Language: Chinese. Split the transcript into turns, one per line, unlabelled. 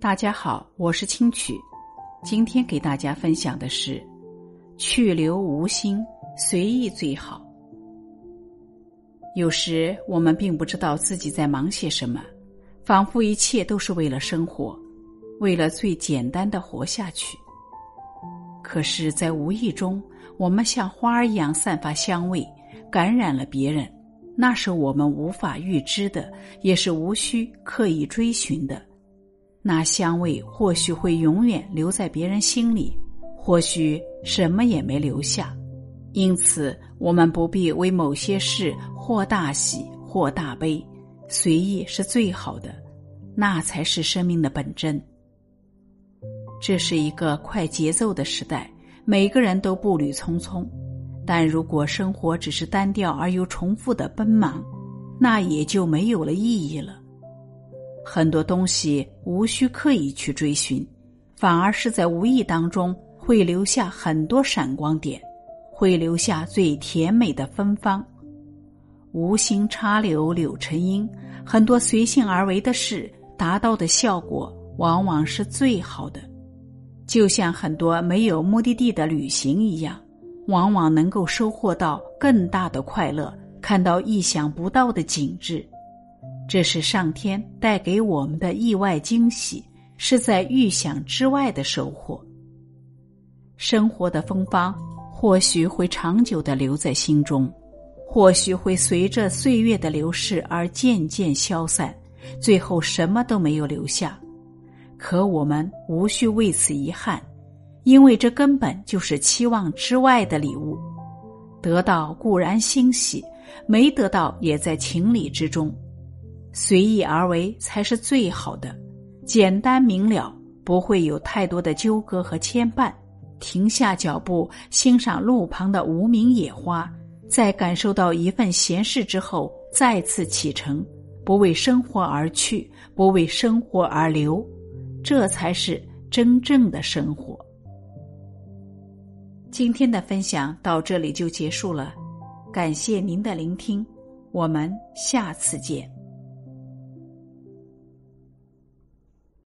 大家好，我是清曲，今天给大家分享的是去留无心，随意最好。有时我们并不知道自己在忙些什么，仿佛一切都是为了生活，为了最简单的活下去。可是，在无意中，我们像花儿一样散发香味，感染了别人，那是我们无法预知的，也是无需刻意追寻的。那香味或许会永远留在别人心里，或许什么也没留下。因此，我们不必为某些事或大喜或大悲，随意是最好的，那才是生命的本真。这是一个快节奏的时代，每个人都步履匆匆。但如果生活只是单调而又重复的奔忙，那也就没有了意义了。很多东西无需刻意去追寻，反而是在无意当中会留下很多闪光点，会留下最甜美的芬芳。无心插柳柳成荫，很多随性而为的事，达到的效果往往是最好的。就像很多没有目的地的旅行一样，往往能够收获到更大的快乐，看到意想不到的景致。这是上天带给我们的意外惊喜，是在预想之外的收获。生活的芬芳或许会长久的留在心中，或许会随着岁月的流逝而渐渐消散，最后什么都没有留下。可我们无需为此遗憾，因为这根本就是期望之外的礼物。得到固然欣喜，没得到也在情理之中。随意而为才是最好的，简单明了，不会有太多的纠葛和牵绊。停下脚步，欣赏路旁的无名野花，在感受到一份闲适之后，再次启程，不为生活而去，不为生活而留，这才是真正的生活。今天的分享到这里就结束了，感谢您的聆听，我们下次见。